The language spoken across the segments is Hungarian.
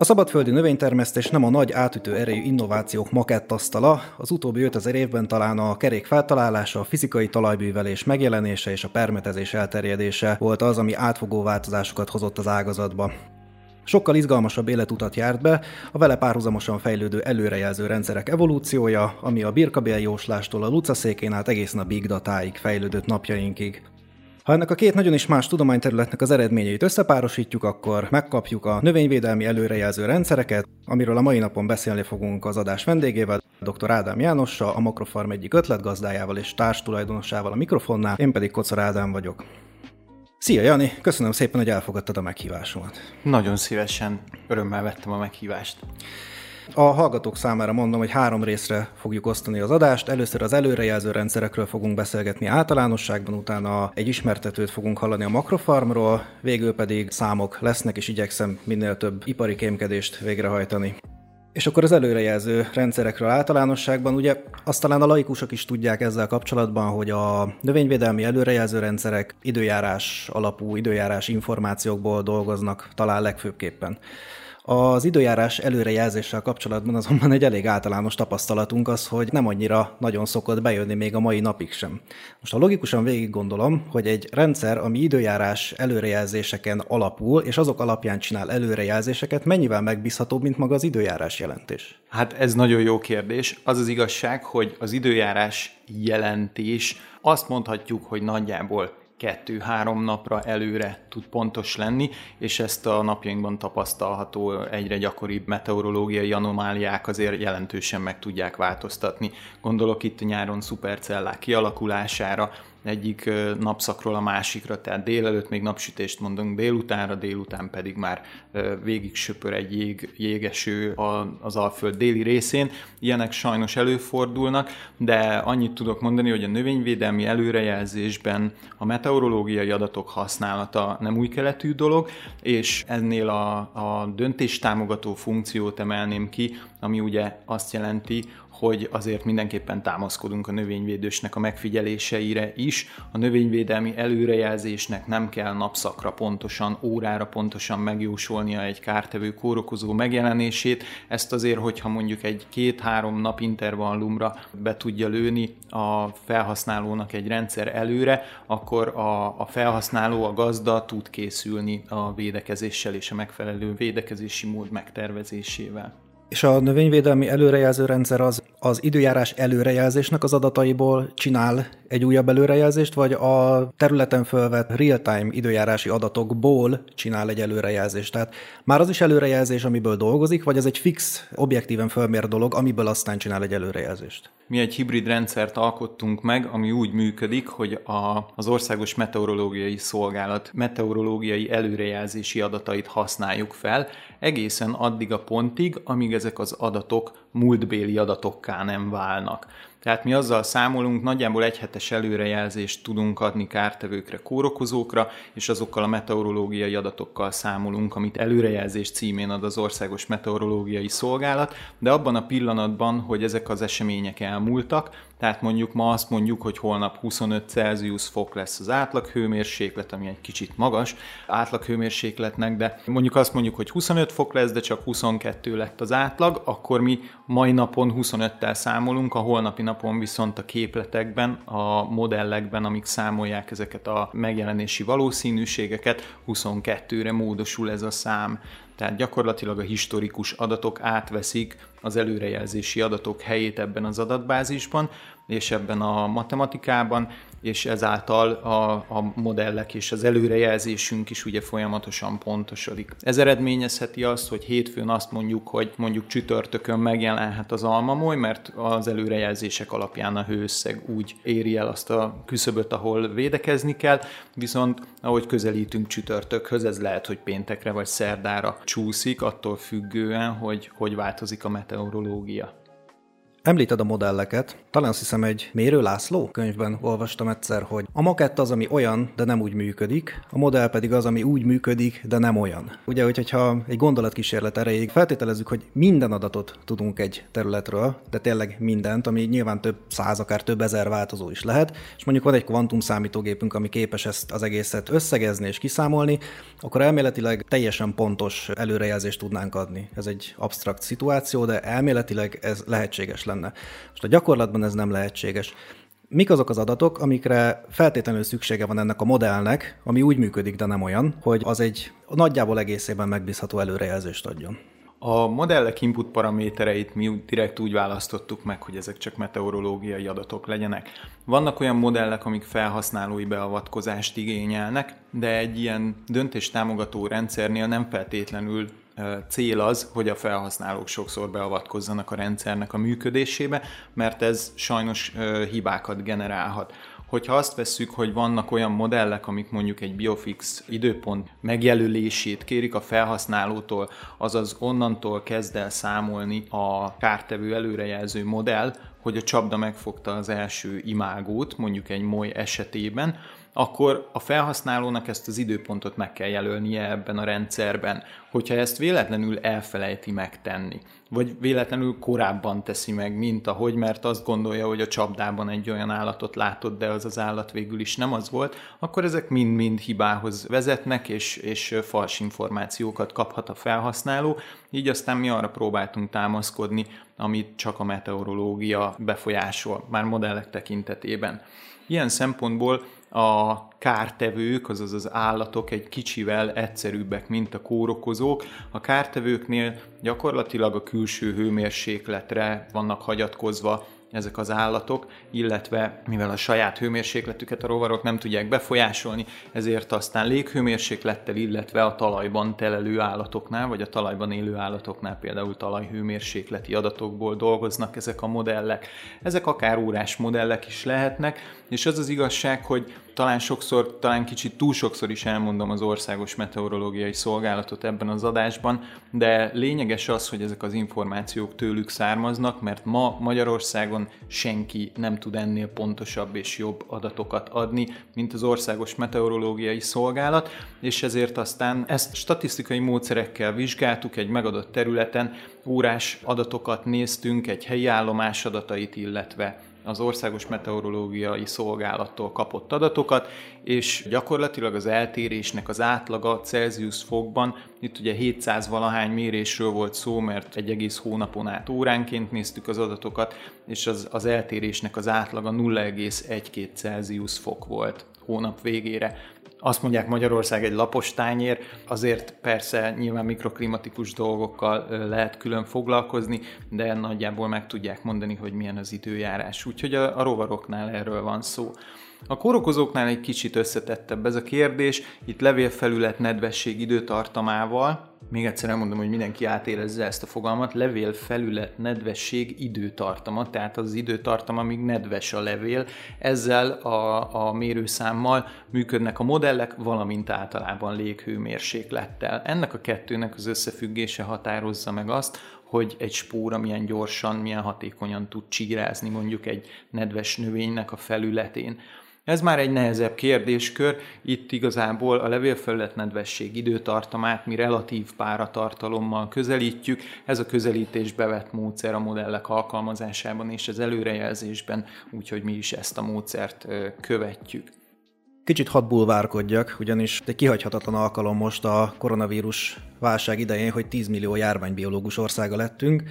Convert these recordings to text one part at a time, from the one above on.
A szabadföldi növénytermesztés nem a nagy átütő erejű innovációk makettasztala, az utóbbi 5000 évben talán a kerék feltalálása, a fizikai talajbűvelés megjelenése és a permetezés elterjedése volt az, ami átfogó változásokat hozott az ágazatba. Sokkal izgalmasabb életutat járt be a vele párhuzamosan fejlődő előrejelző rendszerek evolúciója, ami a birkabél jóslástól a lucaszékén át egészen a big datáig fejlődött napjainkig. Ha ennek a két nagyon is más tudományterületnek az eredményeit összepárosítjuk, akkor megkapjuk a növényvédelmi előrejelző rendszereket, amiről a mai napon beszélni fogunk az adás vendégével, dr. Ádám Jánossal, a Makrofarm egyik ötletgazdájával és társtulajdonosával a mikrofonnál, én pedig Kocor Ádám vagyok. Szia Jani, köszönöm szépen, hogy elfogadtad a meghívásomat. Nagyon szívesen, örömmel vettem a meghívást. A hallgatók számára mondom, hogy három részre fogjuk osztani az adást. Először az előrejelző rendszerekről fogunk beszélgetni általánosságban, utána egy ismertetőt fogunk hallani a makrofarmról, végül pedig számok lesznek, és igyekszem minél több ipari kémkedést végrehajtani. És akkor az előrejelző rendszerekről általánosságban, ugye azt talán a laikusok is tudják ezzel kapcsolatban, hogy a növényvédelmi előrejelző rendszerek időjárás alapú, időjárás információkból dolgoznak talán legfőbbképpen. Az időjárás előrejelzéssel kapcsolatban azonban egy elég általános tapasztalatunk az, hogy nem annyira nagyon szokott bejönni még a mai napig sem. Most ha logikusan végig gondolom, hogy egy rendszer, ami időjárás előrejelzéseken alapul, és azok alapján csinál előrejelzéseket, mennyivel megbízhatóbb, mint maga az időjárás jelentés? Hát ez nagyon jó kérdés. Az az igazság, hogy az időjárás jelentés azt mondhatjuk, hogy nagyjából kettő-három napra előre tud pontos lenni, és ezt a napjainkban tapasztalható egyre gyakoribb meteorológiai anomáliák azért jelentősen meg tudják változtatni. Gondolok itt nyáron szupercellák kialakulására, egyik napszakról a másikra, tehát délelőtt még napsütést mondunk délutánra, délután pedig már végig söpör egy jég, jégeső az Alföld déli részén. Ilyenek sajnos előfordulnak, de annyit tudok mondani, hogy a növényvédelmi előrejelzésben a meteorológiai adatok használata nem új keletű dolog, és ennél a, a döntéstámogató funkciót emelném ki, ami ugye azt jelenti, hogy azért mindenképpen támaszkodunk a növényvédősnek a megfigyeléseire is. A növényvédelmi előrejelzésnek nem kell napszakra pontosan, órára pontosan megjósolnia egy kártevő kórokozó megjelenését. Ezt azért, hogyha mondjuk egy két-három nap intervallumra be tudja lőni a felhasználónak egy rendszer előre, akkor a, a felhasználó, a gazda tud készülni a védekezéssel és a megfelelő védekezési mód megtervezésével. És a növényvédelmi előrejelző rendszer az, az időjárás előrejelzésnek az adataiból csinál egy újabb előrejelzést, vagy a területen fölvett real-time időjárási adatokból csinál egy előrejelzést. Tehát már az is előrejelzés, amiből dolgozik, vagy ez egy fix, objektíven fölmér dolog, amiből aztán csinál egy előrejelzést? Mi egy hibrid rendszert alkottunk meg, ami úgy működik, hogy a, az Országos Meteorológiai Szolgálat meteorológiai előrejelzési adatait használjuk fel, egészen addig a pontig, amíg ezek az adatok múltbéli adatokká nem válnak. Tehát mi azzal számolunk, nagyjából egy hetes előrejelzést tudunk adni kártevőkre, kórokozókra, és azokkal a meteorológiai adatokkal számolunk, amit előrejelzés címén ad az Országos Meteorológiai Szolgálat, de abban a pillanatban, hogy ezek az események elmúltak, tehát mondjuk ma azt mondjuk, hogy holnap 25 Celsius fok lesz az átlaghőmérséklet, ami egy kicsit magas átlaghőmérsékletnek, de mondjuk azt mondjuk, hogy 25 fok lesz, de csak 22 lett az átlag, akkor mi mai napon 25-tel számolunk, a holnapi napon viszont a képletekben, a modellekben, amik számolják ezeket a megjelenési valószínűségeket, 22-re módosul ez a szám. Tehát gyakorlatilag a historikus adatok átveszik az előrejelzési adatok helyét ebben az adatbázisban, és ebben a matematikában, és ezáltal a, a modellek és az előrejelzésünk is ugye folyamatosan pontosodik. Ez eredményezheti azt, hogy hétfőn azt mondjuk, hogy mondjuk csütörtökön megjelenhet az almamoly, mert az előrejelzések alapján a hőösszeg úgy éri el azt a küszöböt, ahol védekezni kell, viszont ahogy közelítünk csütörtökhöz, ez lehet, hogy péntekre vagy szerdára csúszik, attól függően, hogy hogy változik a meteorológia. Említed a modelleket. Talán azt hiszem egy Mérő László könyvben olvastam egyszer, hogy a makett az, ami olyan, de nem úgy működik, a modell pedig az, ami úgy működik, de nem olyan. Ugye, hogyha egy gondolatkísérlet erejéig feltételezzük, hogy minden adatot tudunk egy területről, de tényleg mindent, ami nyilván több száz, akár több ezer változó is lehet, és mondjuk van egy kvantum számítógépünk, ami képes ezt az egészet összegezni és kiszámolni, akkor elméletileg teljesen pontos előrejelzést tudnánk adni. Ez egy absztrakt szituáció, de elméletileg ez lehetséges lenne. Most a gyakorlatban ez nem lehetséges. Mik azok az adatok, amikre feltétlenül szüksége van ennek a modellnek, ami úgy működik, de nem olyan, hogy az egy nagyjából egészében megbízható előrejelzést adjon? A modellek input paramétereit mi direkt úgy választottuk meg, hogy ezek csak meteorológiai adatok legyenek. Vannak olyan modellek, amik felhasználói beavatkozást igényelnek, de egy ilyen döntéstámogató rendszernél nem feltétlenül cél az, hogy a felhasználók sokszor beavatkozzanak a rendszernek a működésébe, mert ez sajnos hibákat generálhat. Hogyha azt vesszük, hogy vannak olyan modellek, amik mondjuk egy biofix időpont megjelölését kérik a felhasználótól, azaz onnantól kezd el számolni a kártevő előrejelző modell, hogy a csapda megfogta az első imágót, mondjuk egy moly esetében, akkor a felhasználónak ezt az időpontot meg kell jelölnie ebben a rendszerben. Hogyha ezt véletlenül elfelejti megtenni, vagy véletlenül korábban teszi meg, mint ahogy, mert azt gondolja, hogy a csapdában egy olyan állatot látott, de az az állat végül is nem az volt, akkor ezek mind-mind hibához vezetnek, és, és fals információkat kaphat a felhasználó, így aztán mi arra próbáltunk támaszkodni, amit csak a meteorológia befolyásol, már modellek tekintetében. Ilyen szempontból a kártevők, azaz az állatok egy kicsivel egyszerűbbek, mint a kórokozók. A kártevőknél gyakorlatilag a külső hőmérsékletre vannak hagyatkozva ezek az állatok, illetve mivel a saját hőmérsékletüket a rovarok nem tudják befolyásolni, ezért aztán léghőmérséklettel, illetve a talajban telelő állatoknál, vagy a talajban élő állatoknál például talajhőmérsékleti adatokból dolgoznak ezek a modellek. Ezek akár órás modellek is lehetnek, és az az igazság, hogy talán sokszor, talán kicsit túl sokszor is elmondom az Országos Meteorológiai Szolgálatot ebben az adásban, de lényeges az, hogy ezek az információk tőlük származnak, mert ma Magyarországon senki nem tud ennél pontosabb és jobb adatokat adni, mint az Országos Meteorológiai Szolgálat, és ezért aztán ezt statisztikai módszerekkel vizsgáltuk egy megadott területen, órás adatokat néztünk, egy helyi állomás adatait, illetve az Országos Meteorológiai Szolgálattól kapott adatokat, és gyakorlatilag az eltérésnek az átlaga Celsius fokban, itt ugye 700 valahány mérésről volt szó, mert egy egész hónapon át óránként néztük az adatokat, és az, az eltérésnek az átlaga 0,1-2 Celsius fok volt hónap végére. Azt mondják Magyarország egy lapos tányér, azért persze nyilván mikroklimatikus dolgokkal lehet külön foglalkozni, de nagyjából meg tudják mondani, hogy milyen az időjárás. Úgyhogy a, a rovaroknál erről van szó. A kórokozóknál egy kicsit összetettebb ez a kérdés, itt levélfelület nedvesség időtartamával, még egyszer elmondom, hogy mindenki átérezze ezt a fogalmat, levélfelület nedvesség időtartama, tehát az időtartama, amíg nedves a levél. Ezzel a, a mérőszámmal működnek a modellek, valamint általában léghőmérséklettel. Ennek a kettőnek az összefüggése határozza meg azt, hogy egy spóra milyen gyorsan, milyen hatékonyan tud csírázni mondjuk egy nedves növénynek a felületén. Ez már egy nehezebb kérdéskör, itt igazából a levélfelület nedvesség időtartamát mi relatív páratartalommal közelítjük, ez a közelítés bevett módszer a modellek alkalmazásában és az előrejelzésben, úgyhogy mi is ezt a módszert követjük. Kicsit hadd bulvárkodjak, ugyanis egy kihagyhatatlan alkalom most a koronavírus válság idején, hogy 10 millió járványbiológus országa lettünk,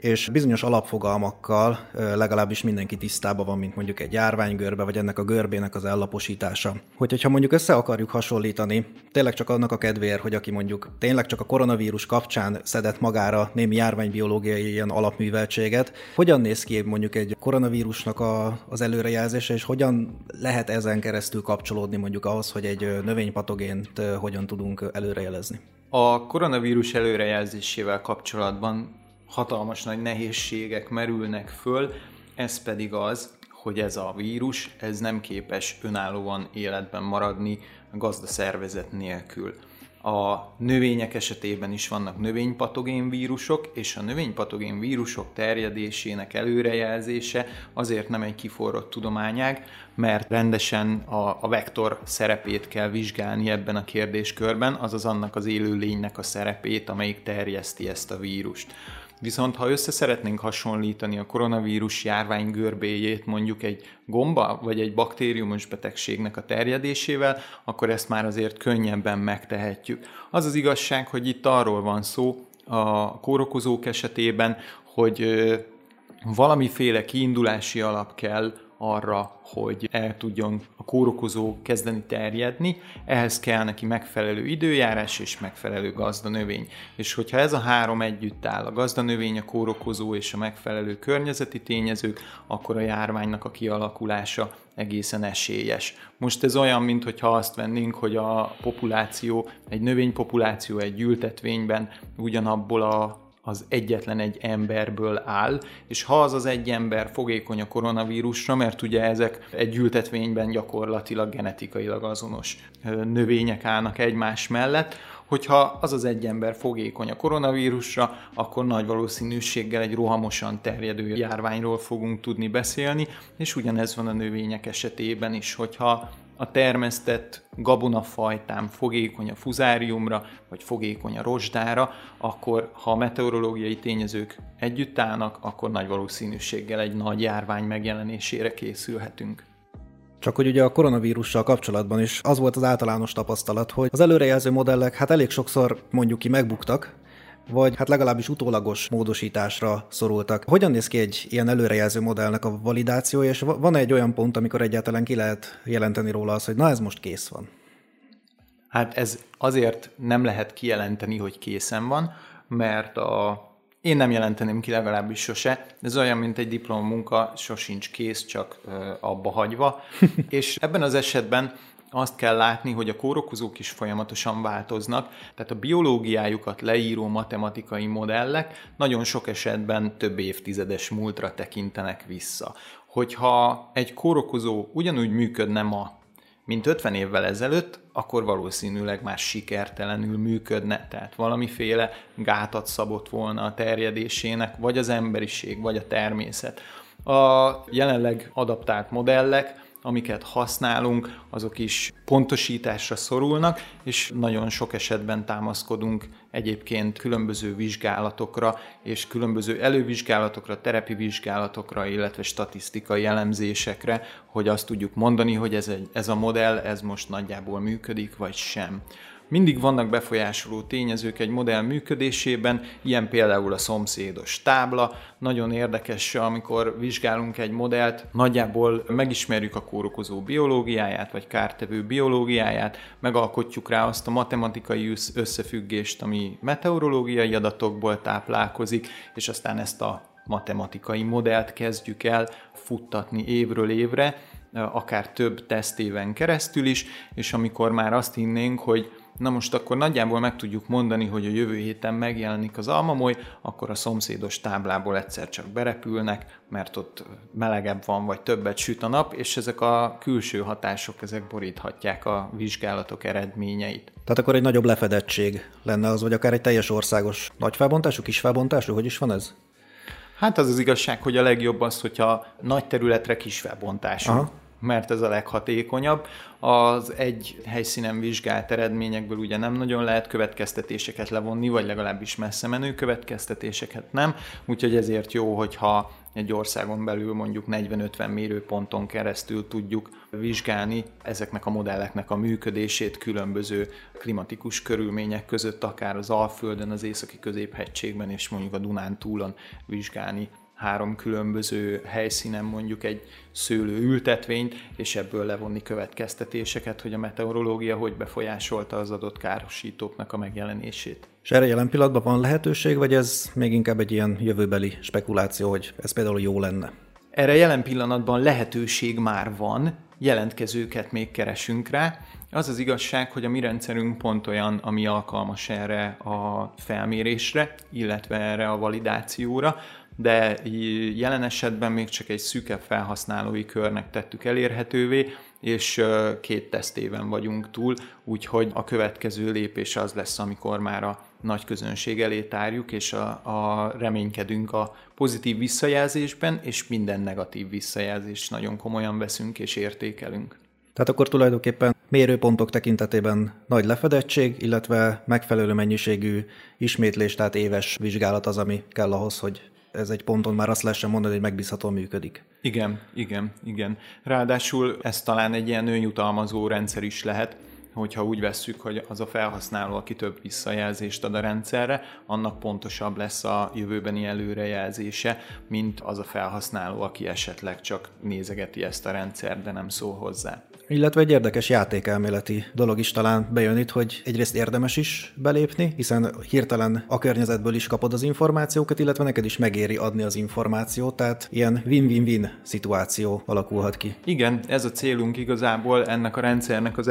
és bizonyos alapfogalmakkal legalábbis mindenki tisztában van, mint mondjuk egy járványgörbe, vagy ennek a görbének az ellaposítása. Hogy, hogyha mondjuk össze akarjuk hasonlítani, tényleg csak annak a kedvéért, hogy aki mondjuk tényleg csak a koronavírus kapcsán szedett magára némi járványbioológiai ilyen alapműveltséget, hogyan néz ki mondjuk egy koronavírusnak a, az előrejelzése, és hogyan lehet ezen keresztül kapcsolódni mondjuk ahhoz, hogy egy növénypatogént hogyan tudunk előrejelezni? A koronavírus előrejelzésével kapcsolatban hatalmas nagy nehézségek merülnek föl, ez pedig az, hogy ez a vírus, ez nem képes önállóan életben maradni a gazdaszervezet nélkül. a növények esetében is vannak növénypatogén vírusok, és a növénypatogén vírusok terjedésének előrejelzése azért nem egy kiforrott tudományág, mert rendesen a, a vektor szerepét kell vizsgálni ebben a kérdéskörben, azaz annak az élő lénynek a szerepét, amelyik terjeszti ezt a vírust. Viszont ha össze szeretnénk hasonlítani a koronavírus járvány görbéjét mondjuk egy gomba vagy egy baktériumos betegségnek a terjedésével, akkor ezt már azért könnyebben megtehetjük. Az az igazság, hogy itt arról van szó a kórokozók esetében, hogy valamiféle kiindulási alap kell arra, hogy el tudjon a kórokozó kezdeni terjedni, ehhez kell neki megfelelő időjárás és megfelelő gazdanövény. És hogyha ez a három együtt áll, a gazdanövény, a kórokozó és a megfelelő környezeti tényezők, akkor a járványnak a kialakulása egészen esélyes. Most ez olyan, mintha azt vennénk, hogy a populáció, egy növénypopuláció egy ültetvényben ugyanabból a az egyetlen egy emberből áll, és ha az az egy ember fogékony a koronavírusra, mert ugye ezek egy ültetvényben gyakorlatilag genetikailag azonos növények állnak egymás mellett, hogyha az az egy ember fogékony a koronavírusra, akkor nagy valószínűséggel egy rohamosan terjedő járványról fogunk tudni beszélni, és ugyanez van a növények esetében is, hogyha a termesztett gabonafajtám fogékony a fuzáriumra, vagy fogékony a rozsdára, akkor ha a meteorológiai tényezők együtt állnak, akkor nagy valószínűséggel egy nagy járvány megjelenésére készülhetünk. Csak hogy ugye a koronavírussal kapcsolatban is az volt az általános tapasztalat, hogy az előrejelző modellek hát elég sokszor mondjuk ki megbuktak, vagy hát legalábbis utólagos módosításra szorultak. Hogyan néz ki egy ilyen előrejelző modellnek a validációja, és van egy olyan pont, amikor egyáltalán ki lehet jelenteni róla az, hogy na ez most kész van? Hát ez azért nem lehet kijelenteni, hogy készen van, mert a én nem jelenteném ki legalábbis sose. Ez olyan, mint egy diplomamunka, sosincs kész, csak abba hagyva. és ebben az esetben azt kell látni, hogy a kórokozók is folyamatosan változnak, tehát a biológiájukat leíró matematikai modellek nagyon sok esetben több évtizedes múltra tekintenek vissza. Hogyha egy kórokozó ugyanúgy működne ma, mint 50 évvel ezelőtt, akkor valószínűleg már sikertelenül működne, tehát valamiféle gátat szabott volna a terjedésének, vagy az emberiség, vagy a természet. A jelenleg adaptált modellek amiket használunk, azok is pontosításra szorulnak, és nagyon sok esetben támaszkodunk egyébként különböző vizsgálatokra, és különböző elővizsgálatokra, terepi vizsgálatokra, illetve statisztikai elemzésekre, hogy azt tudjuk mondani, hogy ez, egy, ez a modell, ez most nagyjából működik, vagy sem. Mindig vannak befolyásoló tényezők egy modell működésében, ilyen például a szomszédos tábla. Nagyon érdekes, amikor vizsgálunk egy modellt, nagyjából megismerjük a kórokozó biológiáját, vagy kártevő biológiáját, megalkotjuk rá azt a matematikai összefüggést, ami meteorológiai adatokból táplálkozik, és aztán ezt a matematikai modellt kezdjük el futtatni évről évre, akár több tesztéven keresztül is, és amikor már azt hinnénk, hogy Na most akkor nagyjából meg tudjuk mondani, hogy a jövő héten megjelenik az almamoly, akkor a szomszédos táblából egyszer csak berepülnek, mert ott melegebb van, vagy többet süt a nap, és ezek a külső hatások, ezek boríthatják a vizsgálatok eredményeit. Tehát akkor egy nagyobb lefedettség lenne az, vagy akár egy teljes országos nagy felbontású, kis felbontású, hogy is van ez? Hát az az igazság, hogy a legjobb az, hogyha nagy területre kis felbontású. Aha mert ez a leghatékonyabb. Az egy helyszínen vizsgált eredményekből ugye nem nagyon lehet következtetéseket levonni, vagy legalábbis messze menő következtetéseket nem, úgyhogy ezért jó, hogyha egy országon belül mondjuk 40-50 mérőponton keresztül tudjuk vizsgálni ezeknek a modelleknek a működését különböző klimatikus körülmények között, akár az Alföldön, az északi középhegységben és mondjuk a Dunán túlon vizsgálni három különböző helyszínen mondjuk egy szőlő ültetvényt, és ebből levonni következtetéseket, hogy a meteorológia hogy befolyásolta az adott károsítóknak a megjelenését. És erre jelen pillanatban van lehetőség, vagy ez még inkább egy ilyen jövőbeli spekuláció, hogy ez például jó lenne? Erre jelen pillanatban lehetőség már van, jelentkezőket még keresünk rá. Az az igazság, hogy a mi rendszerünk pont olyan, ami alkalmas erre a felmérésre, illetve erre a validációra, de jelen esetben még csak egy szűkebb felhasználói körnek tettük elérhetővé, és két tesztében vagyunk túl, úgyhogy a következő lépés az lesz, amikor már a nagy közönség elé tárjuk, és a, a reménykedünk a pozitív visszajelzésben, és minden negatív visszajelzést nagyon komolyan veszünk és értékelünk. Tehát akkor tulajdonképpen mérőpontok tekintetében nagy lefedettség, illetve megfelelő mennyiségű ismétlés, tehát éves vizsgálat az, ami kell ahhoz, hogy ez egy ponton már azt lehessen mondani, hogy megbízhatóan működik. Igen, igen, igen. Ráadásul ez talán egy ilyen önjutalmazó rendszer is lehet, hogyha úgy vesszük, hogy az a felhasználó, aki több visszajelzést ad a rendszerre, annak pontosabb lesz a jövőbeni előrejelzése, mint az a felhasználó, aki esetleg csak nézegeti ezt a rendszert, de nem szól hozzá. Illetve egy érdekes játékelméleti dolog is talán bejön itt, hogy egyrészt érdemes is belépni, hiszen hirtelen a környezetből is kapod az információkat, illetve neked is megéri adni az információt, tehát ilyen win-win-win szituáció alakulhat ki. Igen, ez a célunk igazából ennek a rendszernek az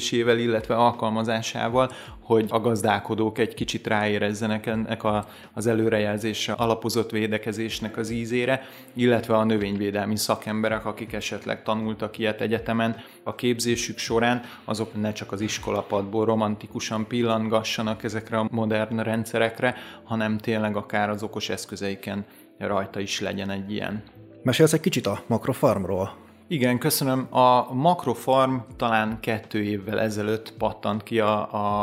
elterjesztésével, illetve alkalmazásával, hogy a gazdálkodók egy kicsit ráérezzenek ennek a, az előrejelzésre alapozott védekezésnek az ízére, illetve a növényvédelmi szakemberek, akik esetleg tanultak ilyet egyetemen, a képzésük során, azok ne csak az iskolapadból romantikusan pillangassanak ezekre a modern rendszerekre, hanem tényleg akár az okos eszközeiken rajta is legyen egy ilyen. Mesélsz egy kicsit a makrofarmról? Igen, köszönöm. A Makrofarm talán kettő évvel ezelőtt pattant ki a,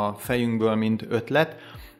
a fejünkből, mint ötlet.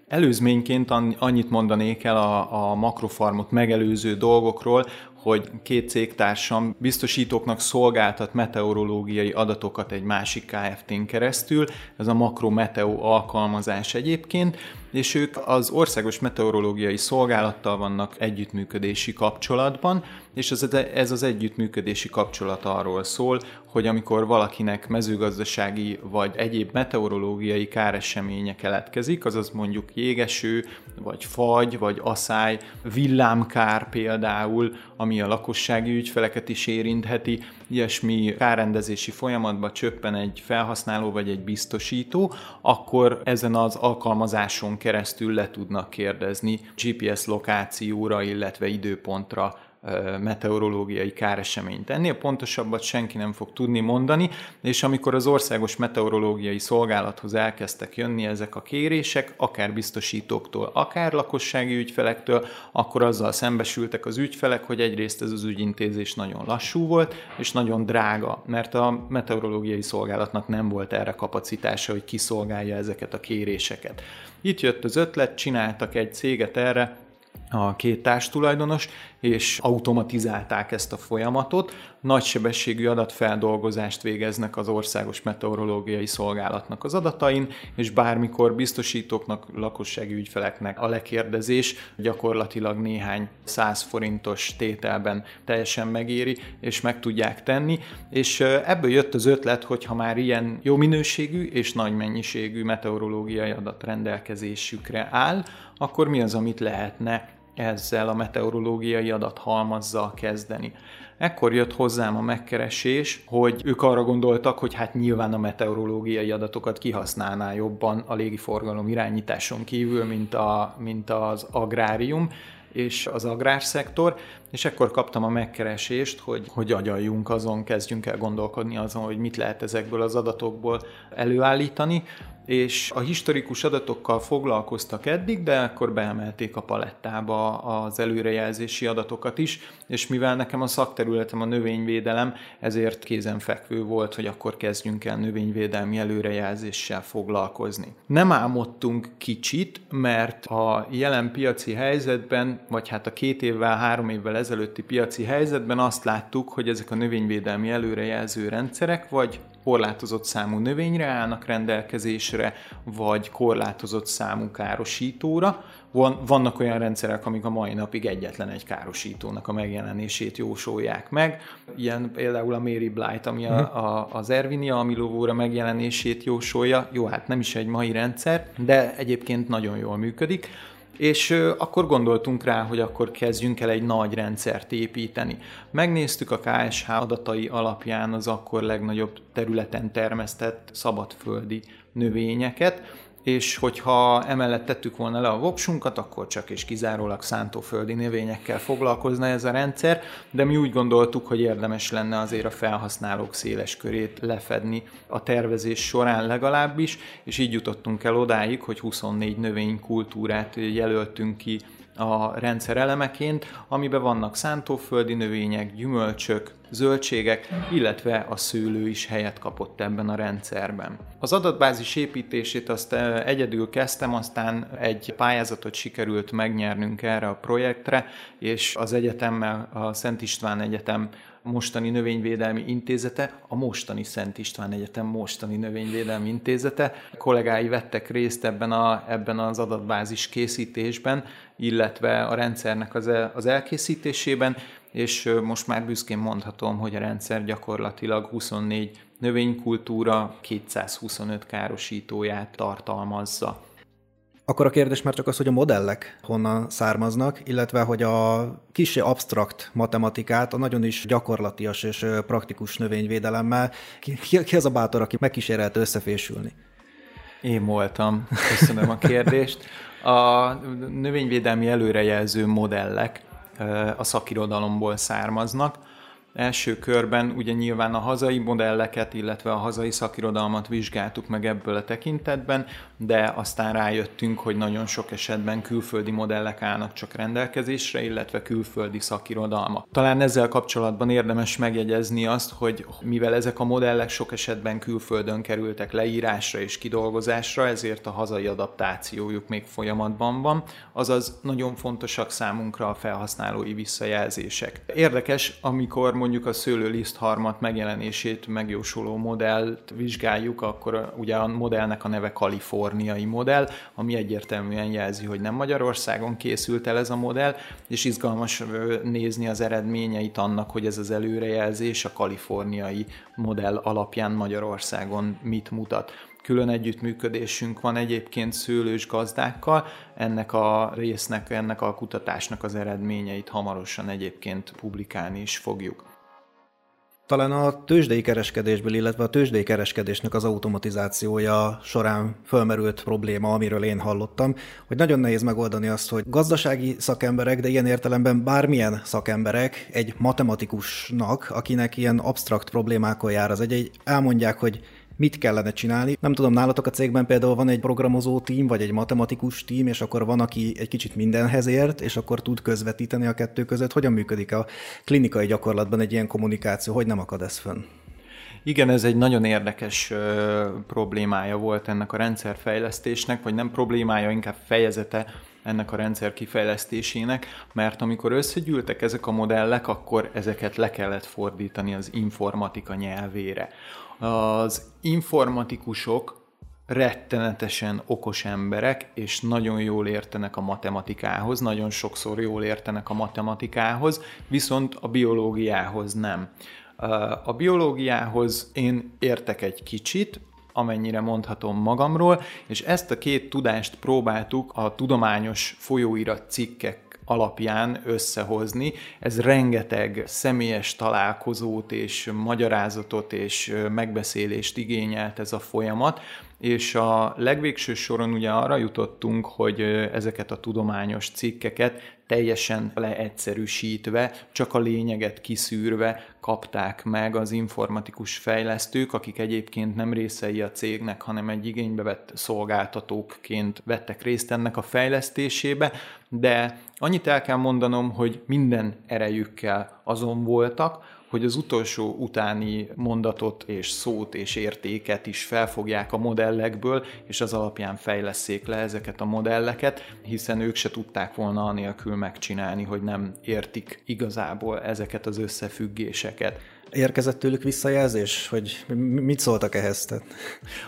Előzményként annyit mondanék el a, a makrofarmot megelőző dolgokról, hogy két cégtársam biztosítóknak szolgáltat meteorológiai adatokat egy másik KFT-n keresztül, ez a Makro Meteo alkalmazás egyébként, és ők az Országos Meteorológiai Szolgálattal vannak együttműködési kapcsolatban, és ez, ez az együttműködési kapcsolat arról szól, hogy amikor valakinek mezőgazdasági vagy egyéb meteorológiai káreseménye keletkezik, azaz mondjuk jégeső, vagy fagy, vagy aszály, villámkár például, ami a lakossági ügyfeleket is érintheti, ilyesmi kárrendezési folyamatba csöppen egy felhasználó vagy egy biztosító, akkor ezen az alkalmazáson keresztül le tudnak kérdezni GPS lokációra, illetve időpontra meteorológiai káreseményt. Ennél pontosabbat senki nem fog tudni mondani, és amikor az Országos Meteorológiai Szolgálathoz elkezdtek jönni ezek a kérések, akár biztosítóktól, akár lakossági ügyfelektől, akkor azzal szembesültek az ügyfelek, hogy egyrészt ez az ügyintézés nagyon lassú volt, és nagyon drága, mert a meteorológiai szolgálatnak nem volt erre kapacitása, hogy kiszolgálja ezeket a kéréseket. Itt jött az ötlet, csináltak egy céget erre, a két társtulajdonos, és automatizálták ezt a folyamatot. Nagysebességű adatfeldolgozást végeznek az Országos Meteorológiai Szolgálatnak az adatain, és bármikor biztosítóknak, lakossági ügyfeleknek a lekérdezés gyakorlatilag néhány száz forintos tételben teljesen megéri, és meg tudják tenni. És ebből jött az ötlet, hogy ha már ilyen jó minőségű és nagy mennyiségű meteorológiai adat rendelkezésükre áll, akkor mi az, amit lehetne ezzel a meteorológiai adathalmazzal kezdeni. Ekkor jött hozzám a megkeresés, hogy ők arra gondoltak, hogy hát nyilván a meteorológiai adatokat kihasználná jobban a légiforgalom irányításon kívül, mint, a, mint az agrárium, és az agrárszektor, és ekkor kaptam a megkeresést, hogy, hogy agyaljunk azon, kezdjünk el gondolkodni azon, hogy mit lehet ezekből az adatokból előállítani, és a historikus adatokkal foglalkoztak eddig, de akkor beemelték a palettába az előrejelzési adatokat is, és mivel nekem a szakterületem a növényvédelem, ezért kézenfekvő volt, hogy akkor kezdjünk el növényvédelmi előrejelzéssel foglalkozni. Nem álmodtunk kicsit, mert a jelen piaci helyzetben, vagy hát a két évvel, három évvel ezelőtti piaci helyzetben azt láttuk, hogy ezek a növényvédelmi előrejelző rendszerek vagy korlátozott számú növényre állnak rendelkezésre, vagy korlátozott számú károsítóra. Van, vannak olyan rendszerek, amik a mai napig egyetlen egy károsítónak a megjelenését jósolják meg. Ilyen például a Mary Blight, ami a, mhm. a, az Ervinia amilóvóra megjelenését jósolja. Jó, hát nem is egy mai rendszer, de egyébként nagyon jól működik és akkor gondoltunk rá, hogy akkor kezdjünk el egy nagy rendszert építeni. Megnéztük a KSH adatai alapján az akkor legnagyobb területen termesztett szabadföldi növényeket, és hogyha emellett tettük volna le a voksunkat, akkor csak és kizárólag szántóföldi növényekkel foglalkozna ez a rendszer, de mi úgy gondoltuk, hogy érdemes lenne azért a felhasználók széles körét lefedni a tervezés során legalábbis, és így jutottunk el odáig, hogy 24 növénykultúrát jelöltünk ki a rendszer elemeként, amiben vannak szántóföldi növények, gyümölcsök, zöldségek, illetve a szőlő is helyet kapott ebben a rendszerben. Az adatbázis építését azt egyedül kezdtem, aztán egy pályázatot sikerült megnyernünk erre a projektre, és az egyetemmel, a Szent István Egyetem mostani növényvédelmi intézete, a mostani Szent István Egyetem mostani növényvédelmi intézete. A kollégái vettek részt ebben, a, ebben az adatbázis készítésben, illetve a rendszernek az, az elkészítésében, és most már büszkén mondhatom, hogy a rendszer gyakorlatilag 24 növénykultúra 225 károsítóját tartalmazza. Akkor a kérdés már csak az, hogy a modellek honnan származnak, illetve hogy a kicsi abstrakt matematikát a nagyon is gyakorlatias és praktikus növényvédelemmel, ki, ki az a bátor, aki megkísérelte összefésülni? Én voltam. Köszönöm a kérdést. A növényvédelmi előrejelző modellek a szakirodalomból származnak, Első körben ugye nyilván a hazai modelleket, illetve a hazai szakirodalmat vizsgáltuk meg ebből a tekintetben, de aztán rájöttünk, hogy nagyon sok esetben külföldi modellek állnak csak rendelkezésre, illetve külföldi szakirodalmak. Talán ezzel kapcsolatban érdemes megjegyezni azt, hogy mivel ezek a modellek sok esetben külföldön kerültek leírásra és kidolgozásra, ezért a hazai adaptációjuk még folyamatban van, azaz nagyon fontosak számunkra a felhasználói visszajelzések. Érdekes, amikor mondjuk a szőlőlisztharmat megjelenését megjósoló modellt vizsgáljuk, akkor ugye a modellnek a neve kaliforniai modell, ami egyértelműen jelzi, hogy nem Magyarországon készült el ez a modell, és izgalmas nézni az eredményeit annak, hogy ez az előrejelzés a kaliforniai modell alapján Magyarországon mit mutat külön együttműködésünk van egyébként szőlős gazdákkal, ennek a résznek, ennek a kutatásnak az eredményeit hamarosan egyébként publikálni is fogjuk. Talán a tőzsdei kereskedésből, illetve a tőzsdei kereskedésnek az automatizációja során fölmerült probléma, amiről én hallottam, hogy nagyon nehéz megoldani azt, hogy gazdasági szakemberek, de ilyen értelemben bármilyen szakemberek egy matematikusnak, akinek ilyen absztrakt problémákkal jár az egy, egy elmondják, hogy mit kellene csinálni. Nem tudom, nálatok a cégben például van egy programozó tím, vagy egy matematikus tím, és akkor van, aki egy kicsit mindenhez ért, és akkor tud közvetíteni a kettő között. Hogyan működik a klinikai gyakorlatban egy ilyen kommunikáció? Hogy nem akad ez fönn? Igen, ez egy nagyon érdekes ö, problémája volt ennek a rendszerfejlesztésnek, vagy nem problémája, inkább fejezete ennek a rendszer kifejlesztésének, mert amikor összegyűltek ezek a modellek, akkor ezeket le kellett fordítani az informatika nyelvére az informatikusok rettenetesen okos emberek, és nagyon jól értenek a matematikához, nagyon sokszor jól értenek a matematikához, viszont a biológiához nem. A biológiához én értek egy kicsit, amennyire mondhatom magamról, és ezt a két tudást próbáltuk a tudományos folyóirat cikkek alapján összehozni. Ez rengeteg személyes találkozót és magyarázatot és megbeszélést igényelt ez a folyamat, és a legvégső soron ugye arra jutottunk, hogy ezeket a tudományos cikkeket teljesen leegyszerűsítve, csak a lényeget kiszűrve kapták meg az informatikus fejlesztők, akik egyébként nem részei a cégnek, hanem egy igénybe vett szolgáltatókként vettek részt ennek a fejlesztésébe, de annyit el kell mondanom, hogy minden erejükkel azon voltak, hogy az utolsó utáni mondatot és szót és értéket is felfogják a modellekből, és az alapján fejleszék le ezeket a modelleket, hiszen ők se tudták volna anélkül megcsinálni, hogy nem értik igazából ezeket az összefüggéseket. Érkezett tőlük visszajelzés, hogy mit szóltak ehhez?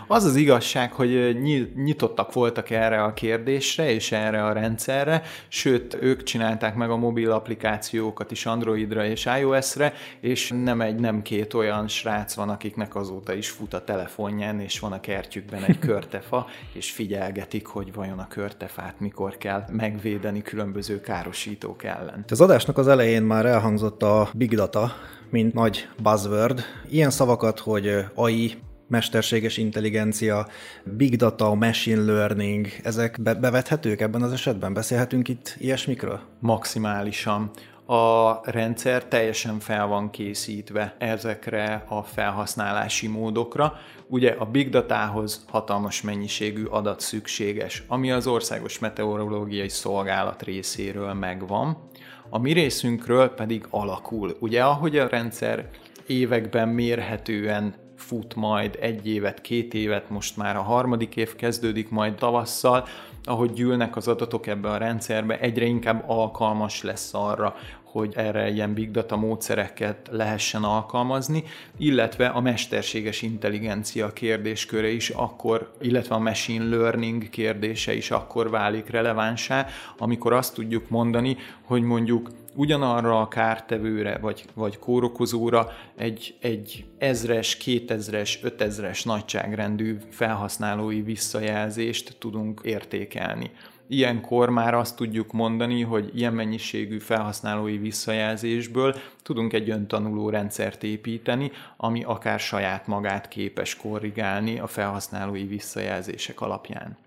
Az az igazság, hogy nyitottak voltak erre a kérdésre és erre a rendszerre, sőt, ők csinálták meg a mobil applikációkat is Androidra és iOS-re, és nem egy, nem két olyan srác van, akiknek azóta is fut a telefonján, és van a kertjükben egy körtefa, és figyelgetik, hogy vajon a körtefát mikor kell megvédeni különböző károsítók ellen. Az adásnak az elején már elhangzott a Big Data, mint nagy buzzword. Ilyen szavakat, hogy AI, mesterséges intelligencia, big data, machine learning, ezek be- bevethetők ebben az esetben? Beszélhetünk itt ilyesmikről? Maximálisan a rendszer teljesen fel van készítve ezekre a felhasználási módokra. Ugye a big datához hatalmas mennyiségű adat szükséges, ami az Országos Meteorológiai Szolgálat részéről megvan, a mi részünkről pedig alakul. Ugye ahogy a rendszer években mérhetően fut majd egy évet, két évet, most már a harmadik év kezdődik majd tavasszal, ahogy gyűlnek az adatok ebbe a rendszerbe, egyre inkább alkalmas lesz arra, hogy erre ilyen big data módszereket lehessen alkalmazni, illetve a mesterséges intelligencia kérdésköre is akkor, illetve a machine learning kérdése is akkor válik relevánsá, amikor azt tudjuk mondani, hogy mondjuk ugyanarra a kártevőre vagy, vagy kórokozóra egy, egy ezres, kétezres, ötezres nagyságrendű felhasználói visszajelzést tudunk értékelni. Ilyenkor már azt tudjuk mondani, hogy ilyen mennyiségű felhasználói visszajelzésből tudunk egy öntanuló rendszert építeni, ami akár saját magát képes korrigálni a felhasználói visszajelzések alapján.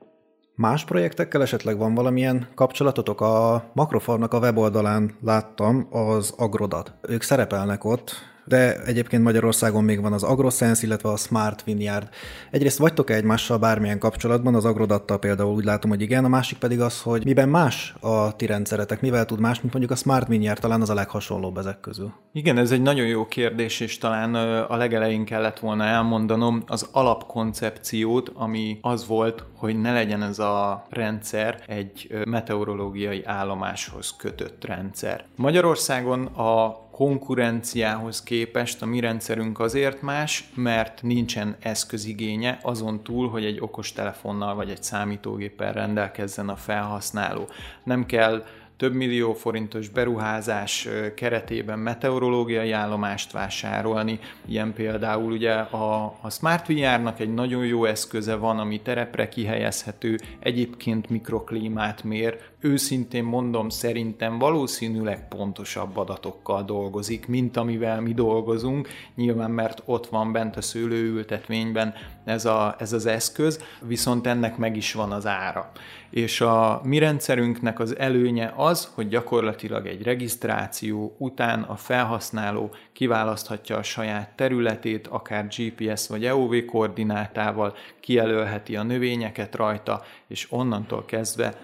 Más projektekkel esetleg van valamilyen kapcsolatotok? A Makrofarmnak a weboldalán láttam az Agrodat. Ők szerepelnek ott, de egyébként Magyarországon még van az AgroSense, illetve a Smart Vineyard. Egyrészt vagytok-e egymással bármilyen kapcsolatban, az agrodattal például úgy látom, hogy igen, a másik pedig az, hogy miben más a ti rendszeretek, mivel tud más, mint mondjuk a Smart Vineyard talán az a leghasonlóbb ezek közül. Igen, ez egy nagyon jó kérdés, és talán a legelején kellett volna elmondanom az alapkoncepciót, ami az volt, hogy ne legyen ez a rendszer egy meteorológiai állomáshoz kötött rendszer. Magyarországon a konkurenciához képest a mi rendszerünk azért más, mert nincsen eszközigénye azon túl, hogy egy okos telefonnal vagy egy számítógéppel rendelkezzen a felhasználó. Nem kell több millió forintos beruházás keretében meteorológiai állomást vásárolni. Ilyen például ugye a, a Smart VR-nak egy nagyon jó eszköze van, ami terepre kihelyezhető, egyébként mikroklímát mér. Őszintén mondom, szerintem valószínűleg pontosabb adatokkal dolgozik, mint amivel mi dolgozunk. Nyilván, mert ott van bent a szőlőültetvényben ez, a, ez az eszköz, viszont ennek meg is van az ára. És a mi rendszerünknek az előnye az, hogy gyakorlatilag egy regisztráció után a felhasználó kiválaszthatja a saját területét, akár GPS vagy EOV koordinátával, kijelölheti a növényeket rajta, és onnantól kezdve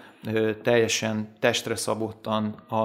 teljesen testre szabottan a,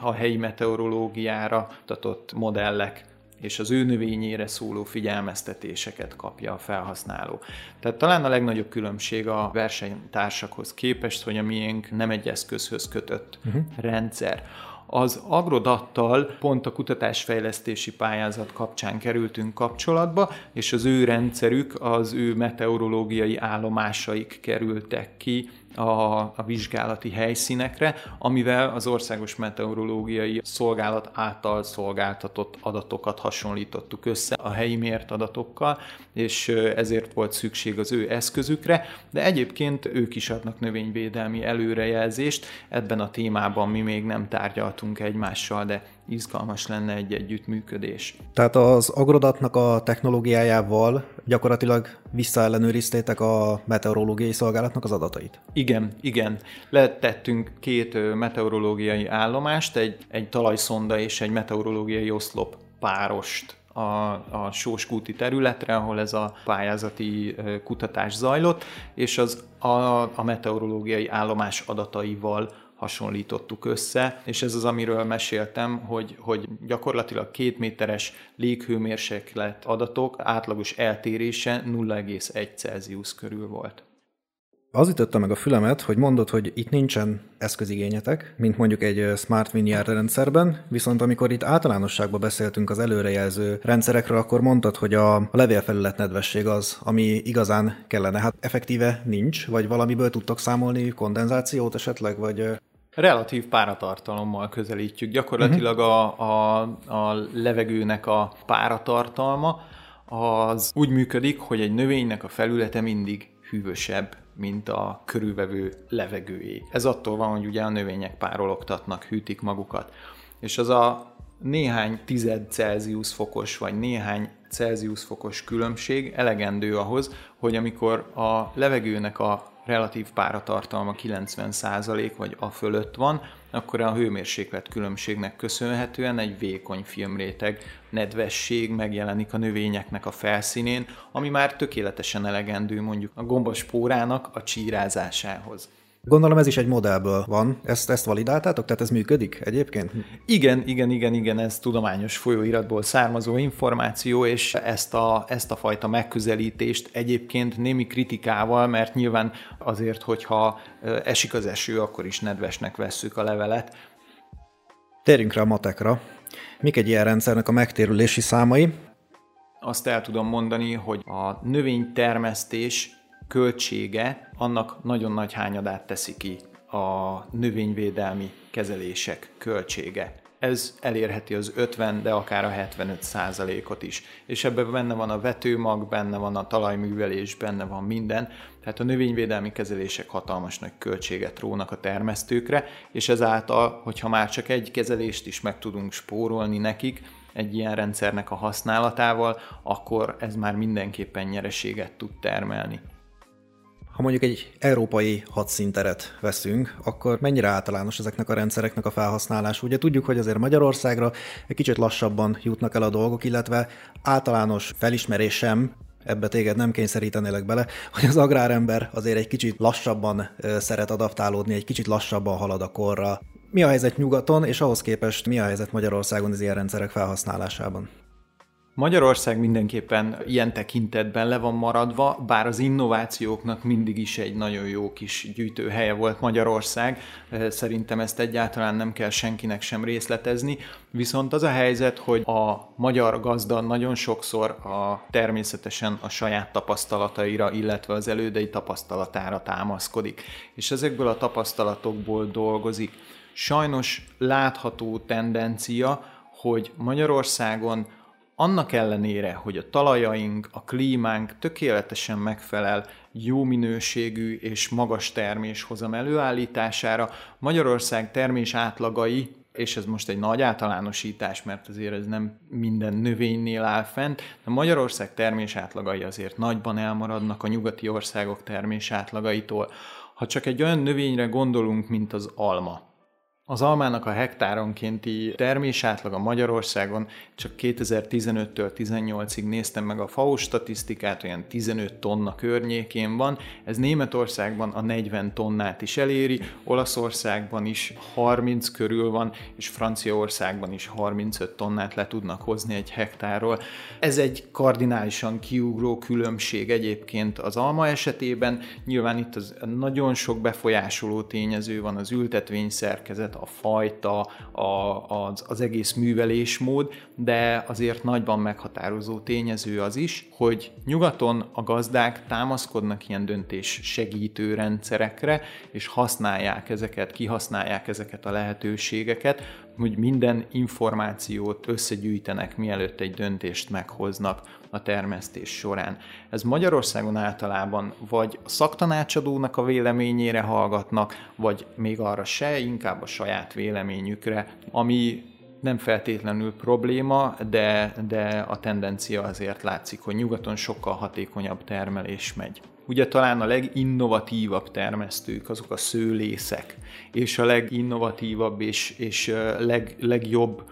a helyi meteorológiára tatott modellek és az ő növényére szóló figyelmeztetéseket kapja a felhasználó. Tehát talán a legnagyobb különbség a versenytársakhoz képest, hogy a miénk nem egy eszközhöz kötött uh-huh. rendszer. Az Agrodattal pont a kutatásfejlesztési pályázat kapcsán kerültünk kapcsolatba, és az ő rendszerük, az ő meteorológiai állomásaik kerültek ki a, a vizsgálati helyszínekre, amivel az Országos Meteorológiai Szolgálat által szolgáltatott adatokat hasonlítottuk össze a helyi mért adatokkal, és ezért volt szükség az ő eszközükre, de egyébként ők is adnak növényvédelmi előrejelzést. Ebben a témában mi még nem tárgyaltunk egymással, de izgalmas lenne egy együttműködés. Tehát az agrodatnak a technológiájával gyakorlatilag visszaellenőriztétek a meteorológiai szolgálatnak az adatait? Igen, igen. Letettünk két meteorológiai állomást, egy, egy talajszonda és egy meteorológiai oszlop párost a, a Sóskúti területre, ahol ez a pályázati kutatás zajlott, és az a, a meteorológiai állomás adataival hasonlítottuk össze, és ez az, amiről meséltem, hogy, hogy gyakorlatilag két méteres léghőmérséklet adatok átlagos eltérése 0,1 Celsius körül volt. Az ütötte meg a fülemet, hogy mondod, hogy itt nincsen eszközigényetek, mint mondjuk egy Smart Vineyard rendszerben, viszont amikor itt általánosságban beszéltünk az előrejelző rendszerekről, akkor mondtad, hogy a levélfelület nedvesség az, ami igazán kellene. Hát effektíve nincs, vagy valamiből tudtok számolni kondenzációt esetleg, vagy relatív páratartalommal közelítjük. Gyakorlatilag a, a, a levegőnek a páratartalma az úgy működik, hogy egy növénynek a felülete mindig hűvösebb, mint a körülvevő levegőjé. Ez attól van, hogy ugye a növények párologtatnak, hűtik magukat. És az a néhány tized Celsius fokos, vagy néhány Celsius fokos különbség elegendő ahhoz, hogy amikor a levegőnek a relatív páratartalma 90% vagy a fölött van, akkor a hőmérséklet különbségnek köszönhetően egy vékony filmréteg nedvesség megjelenik a növényeknek a felszínén, ami már tökéletesen elegendő mondjuk a gombaspórának a csírázásához. Gondolom ez is egy modellből van. Ezt, ezt validáltátok? Tehát ez működik egyébként? Igen, igen, igen, igen, ez tudományos folyóiratból származó információ, és ezt a, ezt a fajta megközelítést egyébként némi kritikával, mert nyilván azért, hogyha esik az eső, akkor is nedvesnek vesszük a levelet. Térjünk rá a matekra. Mik egy ilyen rendszernek a megtérülési számai? Azt el tudom mondani, hogy a növénytermesztés költsége annak nagyon nagy hányadát teszi ki a növényvédelmi kezelések költsége. Ez elérheti az 50, de akár a 75 százalékot is. És ebben benne van a vetőmag, benne van a talajművelés, benne van minden. Tehát a növényvédelmi kezelések hatalmas nagy költséget rónak a termesztőkre, és ezáltal, hogyha már csak egy kezelést is meg tudunk spórolni nekik, egy ilyen rendszernek a használatával, akkor ez már mindenképpen nyereséget tud termelni. Ha mondjuk egy európai hadszínteret veszünk, akkor mennyire általános ezeknek a rendszereknek a felhasználása? Ugye tudjuk, hogy azért Magyarországra egy kicsit lassabban jutnak el a dolgok, illetve általános felismerésem ebbe téged nem kényszerítenélek bele, hogy az agrárember azért egy kicsit lassabban szeret adaptálódni, egy kicsit lassabban halad a korra. Mi a helyzet nyugaton, és ahhoz képest mi a helyzet Magyarországon az ilyen rendszerek felhasználásában? Magyarország mindenképpen ilyen tekintetben le van maradva, bár az innovációknak mindig is egy nagyon jó kis gyűjtőhelye volt Magyarország. Szerintem ezt egyáltalán nem kell senkinek sem részletezni. Viszont az a helyzet, hogy a magyar gazda nagyon sokszor a természetesen a saját tapasztalataira, illetve az elődei tapasztalatára támaszkodik. És ezekből a tapasztalatokból dolgozik. Sajnos látható tendencia, hogy Magyarországon annak ellenére, hogy a talajaink, a klímánk tökéletesen megfelel jó minőségű és magas terméshozam előállítására, Magyarország termés átlagai és ez most egy nagy általánosítás, mert azért ez nem minden növénynél áll fent, de Magyarország termés átlagai azért nagyban elmaradnak a nyugati országok termés átlagaitól. Ha csak egy olyan növényre gondolunk, mint az alma, az almának a hektáronkénti termés átlaga Magyarországon csak 2015-től 18-ig néztem meg a FAO statisztikát, olyan 15 tonna környékén van. Ez Németországban a 40 tonnát is eléri, Olaszországban is 30 körül van, és Franciaországban is 35 tonnát le tudnak hozni egy hektárról. Ez egy kardinálisan kiugró különbség egyébként az alma esetében. Nyilván itt az nagyon sok befolyásoló tényező van, az ültetvény szerkezet, a fajta, a, az, az egész művelésmód, de azért nagyban meghatározó tényező az is, hogy nyugaton a gazdák támaszkodnak ilyen döntés segítő rendszerekre, és használják ezeket, kihasználják ezeket a lehetőségeket, hogy minden információt összegyűjtenek, mielőtt egy döntést meghoznak a termesztés során. Ez Magyarországon általában vagy a szaktanácsadónak a véleményére hallgatnak, vagy még arra se, inkább a saját véleményükre, ami nem feltétlenül probléma, de, de a tendencia azért látszik, hogy nyugaton sokkal hatékonyabb termelés megy. Ugye talán a leginnovatívabb termesztők azok a szőlészek, és a leginnovatívabb és, és leg, legjobb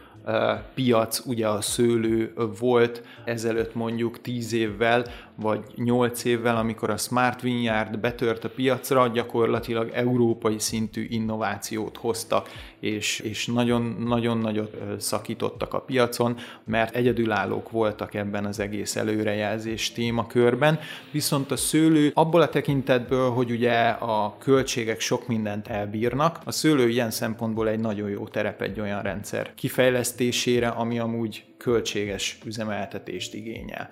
piac, ugye a szőlő volt ezelőtt mondjuk 10 évvel, vagy 8 évvel, amikor a Smart Vineyard betört a piacra, gyakorlatilag európai szintű innovációt hoztak, és, és nagyon, nagyon nagyot szakítottak a piacon, mert egyedülállók voltak ebben az egész előrejelzés témakörben, viszont a szőlő abból a tekintetből, hogy ugye a költségek sok mindent elbírnak, a szőlő ilyen szempontból egy nagyon jó terep egy olyan rendszer kifejlesztésére, ami amúgy költséges üzemeltetést igényel.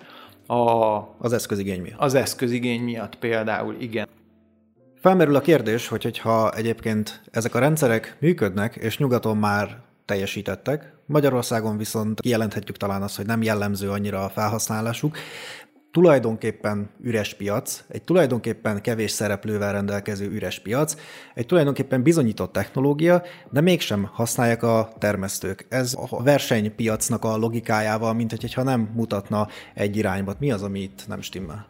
A, az eszközigény miatt. Az eszközigény miatt például, igen. Felmerül a kérdés, hogy hogyha egyébként ezek a rendszerek működnek, és nyugaton már teljesítettek, Magyarországon viszont kijelenthetjük talán azt, hogy nem jellemző annyira a felhasználásuk. Tulajdonképpen üres piac, egy tulajdonképpen kevés szereplővel rendelkező üres piac, egy tulajdonképpen bizonyított technológia, de mégsem használják a termesztők. Ez a versenypiacnak a logikájával, mint hogyha nem mutatna egy irányba. Mi az, ami itt nem stimmel?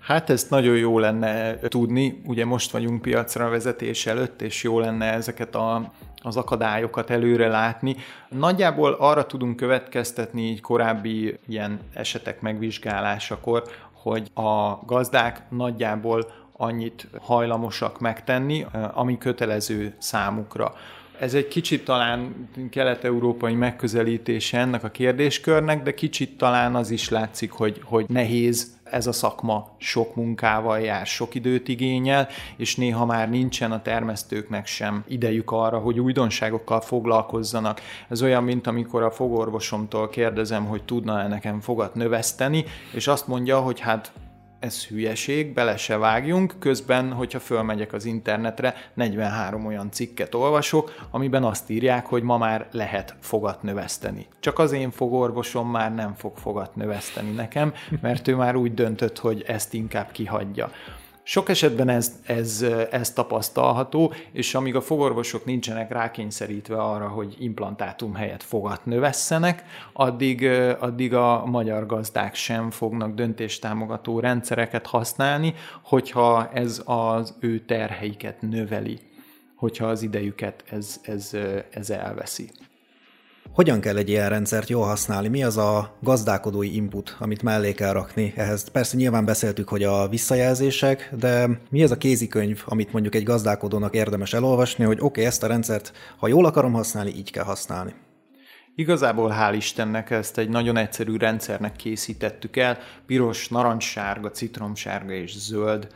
Hát ezt nagyon jó lenne tudni, ugye most vagyunk piacra vezetés előtt, és jó lenne ezeket a, az akadályokat előre látni. Nagyjából arra tudunk következtetni így korábbi ilyen esetek megvizsgálásakor, hogy a gazdák nagyjából annyit hajlamosak megtenni, ami kötelező számukra. Ez egy kicsit talán kelet-európai megközelítése ennek a kérdéskörnek, de kicsit talán az is látszik, hogy, hogy nehéz ez a szakma sok munkával jár, sok időt igényel, és néha már nincsen a termesztőknek sem idejük arra, hogy újdonságokkal foglalkozzanak. Ez olyan, mint amikor a fogorvosomtól kérdezem, hogy tudna-e nekem fogat növeszteni, és azt mondja, hogy hát ez hülyeség, bele se vágjunk, közben, hogyha fölmegyek az internetre, 43 olyan cikket olvasok, amiben azt írják, hogy ma már lehet fogat növeszteni. Csak az én fogorvosom már nem fog fogat növeszteni nekem, mert ő már úgy döntött, hogy ezt inkább kihagyja. Sok esetben ez, ez, ez tapasztalható, és amíg a fogorvosok nincsenek rákényszerítve arra, hogy implantátum helyett fogat növesszenek, addig, addig a magyar gazdák sem fognak döntéstámogató rendszereket használni, hogyha ez az ő terheiket növeli, hogyha az idejüket ez, ez, ez elveszi. Hogyan kell egy ilyen rendszert jól használni? Mi az a gazdálkodói input, amit mellé kell rakni ehhez? Persze nyilván beszéltük, hogy a visszajelzések, de mi az a kézikönyv, amit mondjuk egy gazdálkodónak érdemes elolvasni, hogy oké, okay, ezt a rendszert, ha jól akarom használni, így kell használni. Igazából hál' Istennek ezt egy nagyon egyszerű rendszernek készítettük el. Piros, narancssárga, citromsárga és zöld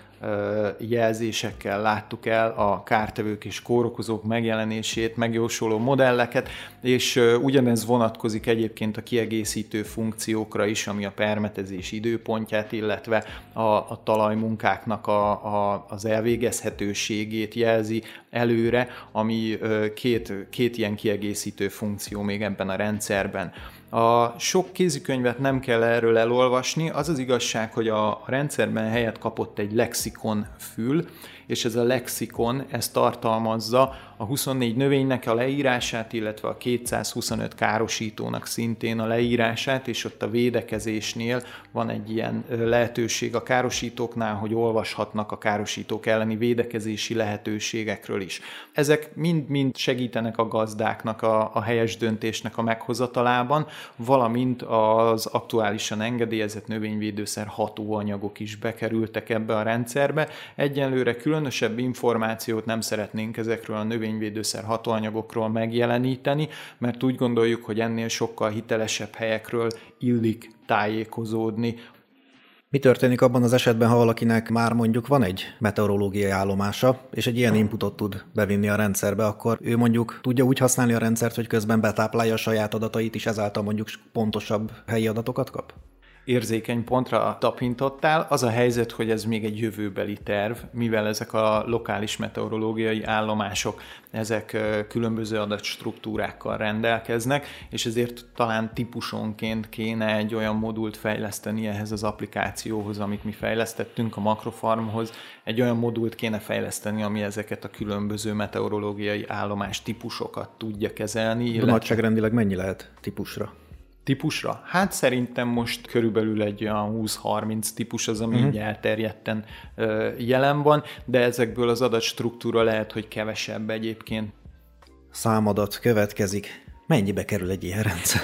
jelzésekkel láttuk el a kártevők és kórokozók megjelenését, megjósoló modelleket, és ugyanez vonatkozik egyébként a kiegészítő funkciókra is, ami a permetezés időpontját, illetve a, a talajmunkáknak a, a, az elvégezhetőségét jelzi előre, ami két, két ilyen kiegészítő funkció még ebben a rendszerben. A sok kézikönyvet nem kell erről elolvasni, az az igazság, hogy a rendszerben helyet kapott egy lexikon fül, és ez a lexikon, ez tartalmazza a 24 növénynek a leírását, illetve a 225 károsítónak szintén a leírását, és ott a védekezésnél van egy ilyen lehetőség a károsítóknál, hogy olvashatnak a károsítók elleni védekezési lehetőségekről is. Ezek mind-mind segítenek a gazdáknak a, a helyes döntésnek a meghozatalában, valamint az aktuálisan engedélyezett növényvédőszer hatóanyagok is bekerültek ebbe a rendszerbe. Egyenlőre különösebb információt nem szeretnénk ezekről a növény növényvédőszer hatóanyagokról megjeleníteni, mert úgy gondoljuk, hogy ennél sokkal hitelesebb helyekről illik tájékozódni. Mi történik abban az esetben, ha valakinek már mondjuk van egy meteorológiai állomása, és egy ilyen inputot tud bevinni a rendszerbe, akkor ő mondjuk tudja úgy használni a rendszert, hogy közben betáplálja a saját adatait, és ezáltal mondjuk pontosabb helyi adatokat kap? Érzékeny pontra tapintottál. Az a helyzet, hogy ez még egy jövőbeli terv, mivel ezek a lokális meteorológiai állomások, ezek különböző adatstruktúrákkal rendelkeznek, és ezért talán típusonként kéne egy olyan modult fejleszteni ehhez az applikációhoz, amit mi fejlesztettünk a Makrofarmhoz, egy olyan modult kéne fejleszteni, ami ezeket a különböző meteorológiai állomás típusokat tudja kezelni. De illetve... nagyságrendileg mennyi lehet típusra? Típusra? Hát szerintem most körülbelül egy olyan 20-30 típus az, ami uh-huh. elterjedten jelen van, de ezekből az adatstruktúra lehet, hogy kevesebb egyébként. Számadat következik. Mennyibe kerül egy ilyen rendszer?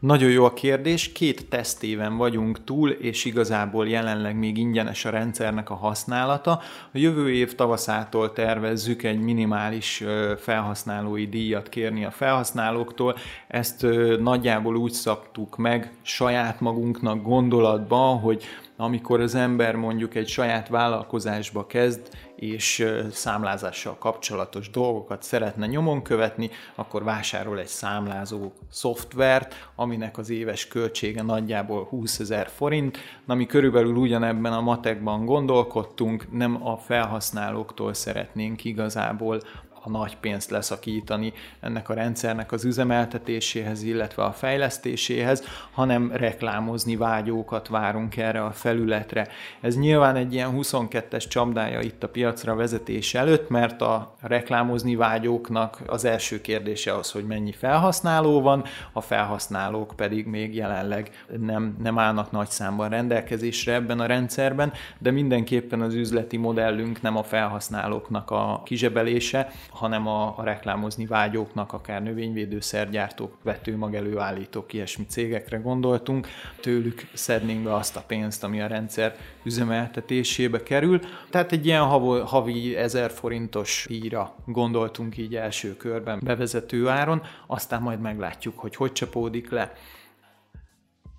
Nagyon jó a kérdés, két tesztéven vagyunk túl, és igazából jelenleg még ingyenes a rendszernek a használata. A jövő év tavaszától tervezzük egy minimális felhasználói díjat kérni a felhasználóktól. Ezt nagyjából úgy szabtuk meg saját magunknak gondolatban, hogy amikor az ember mondjuk egy saját vállalkozásba kezd, és számlázással kapcsolatos dolgokat szeretne nyomon követni, akkor vásárol egy számlázó szoftvert, aminek az éves költsége nagyjából 20 ezer forint, ami körülbelül ugyanebben a matekban gondolkodtunk, nem a felhasználóktól szeretnénk igazából nagy pénzt leszakítani ennek a rendszernek az üzemeltetéséhez, illetve a fejlesztéséhez, hanem reklámozni vágyókat várunk erre a felületre. Ez nyilván egy ilyen 22-es csapdája itt a piacra vezetés előtt, mert a reklámozni vágyóknak az első kérdése az, hogy mennyi felhasználó van, a felhasználók pedig még jelenleg nem, nem állnak nagy számban rendelkezésre ebben a rendszerben, de mindenképpen az üzleti modellünk nem a felhasználóknak a kizsebelése, hanem a, a reklámozni vágyóknak, akár növényvédőszergyártók, vetőmag előállítók, ilyesmi cégekre gondoltunk, tőlük szednénk be azt a pénzt, ami a rendszer üzemeltetésébe kerül. Tehát egy ilyen havi 1000 forintos íra gondoltunk így első körben bevezető áron, aztán majd meglátjuk, hogy hogy csapódik le.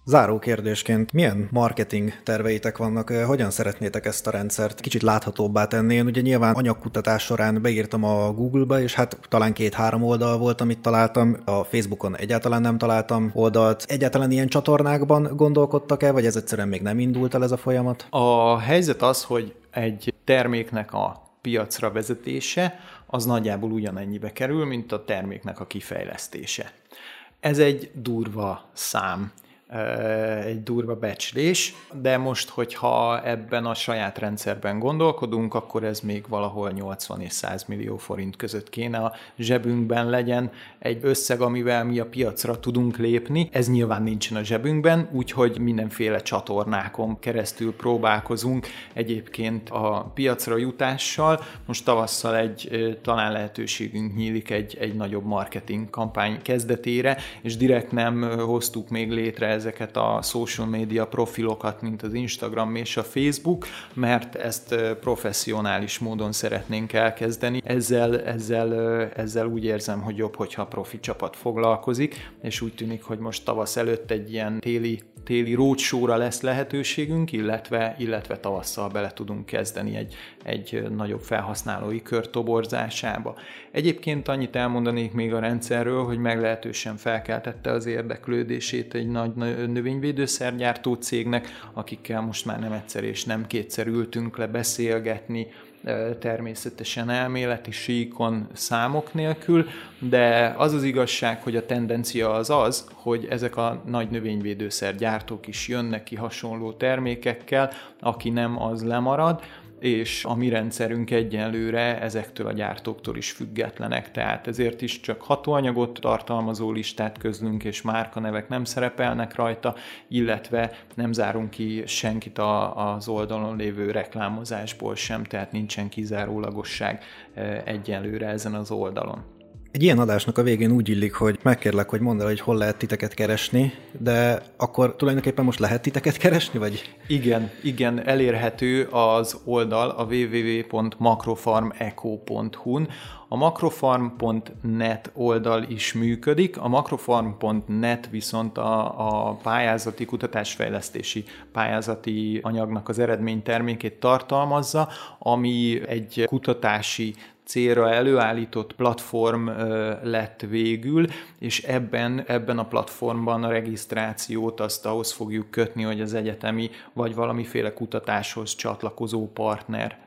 Záró kérdésként, milyen marketing terveitek vannak, hogyan szeretnétek ezt a rendszert kicsit láthatóbbá tenni? Én ugye nyilván anyagkutatás során beírtam a Google-ba, és hát talán két-három oldal volt, amit találtam, a Facebookon egyáltalán nem találtam oldalt. Egyáltalán ilyen csatornákban gondolkodtak-e, vagy ez egyszerűen még nem indult el ez a folyamat? A helyzet az, hogy egy terméknek a piacra vezetése az nagyjából ugyanennyibe kerül, mint a terméknek a kifejlesztése. Ez egy durva szám egy durva becslés, de most, hogyha ebben a saját rendszerben gondolkodunk, akkor ez még valahol 80 és 100 millió forint között kéne a zsebünkben legyen egy összeg, amivel mi a piacra tudunk lépni. Ez nyilván nincsen a zsebünkben, úgyhogy mindenféle csatornákon keresztül próbálkozunk egyébként a piacra jutással. Most tavasszal egy talán lehetőségünk nyílik egy, egy nagyobb marketing kampány kezdetére, és direkt nem hoztuk még létre ezeket a social media profilokat, mint az Instagram és a Facebook, mert ezt professzionális módon szeretnénk elkezdeni. Ezzel, ezzel, ezzel úgy érzem, hogy jobb, hogyha profi csapat foglalkozik, és úgy tűnik, hogy most tavasz előtt egy ilyen téli téli rócsóra lesz lehetőségünk, illetve, illetve tavasszal bele tudunk kezdeni egy, egy nagyobb felhasználói kör toborzásába. Egyébként annyit elmondanék még a rendszerről, hogy meglehetősen felkeltette az érdeklődését egy nagy növényvédőszergyártó cégnek, akikkel most már nem egyszer és nem kétszer ültünk le beszélgetni, természetesen elméleti síkon számok nélkül, de az az igazság, hogy a tendencia az az, hogy ezek a nagy növényvédőszergyártók is jönnek ki hasonló termékekkel, aki nem, az lemarad, és a mi rendszerünk egyenlőre ezektől a gyártóktól is függetlenek, tehát ezért is csak hatóanyagot tartalmazó listát közlünk, és márkanevek nem szerepelnek rajta, illetve nem zárunk ki senkit a, az oldalon lévő reklámozásból sem, tehát nincsen kizárólagosság eh, egyenlőre ezen az oldalon. Egy ilyen adásnak a végén úgy illik, hogy megkérlek, hogy mondd el, hogy hol lehet titeket keresni, de akkor tulajdonképpen most lehet titeket keresni, vagy? Igen, igen, elérhető az oldal a www.makrofarmeco.hu-n. A makrofarm.net oldal is működik, a makrofarm.net viszont a, a pályázati kutatásfejlesztési pályázati anyagnak az eredménytermékét tartalmazza, ami egy kutatási célra előállított platform lett végül, és ebben, ebben a platformban a regisztrációt azt ahhoz fogjuk kötni, hogy az egyetemi vagy valamiféle kutatáshoz csatlakozó partner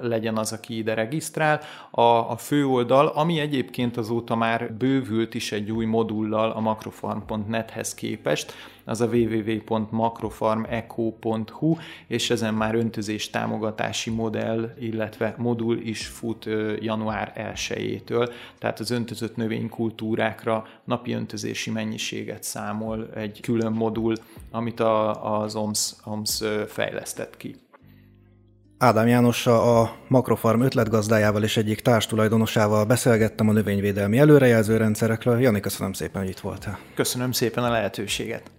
legyen az, aki ide regisztrál. A, a főoldal, ami egyébként azóta már bővült is egy új modullal a makrofarm.net-hez képest, az a www.makrofarmeco.hu, és ezen már öntözés támogatási modell, illetve modul is fut január 1-től, tehát az öntözött növénykultúrákra napi öntözési mennyiséget számol egy külön modul, amit a, az OMS, OMS fejlesztett ki. Ádám Jánossal a Makrofarm ötletgazdájával és egyik társtulajdonosával beszélgettem a növényvédelmi előrejelző rendszerekről. Jani, köszönöm szépen, hogy itt voltál. Köszönöm szépen a lehetőséget.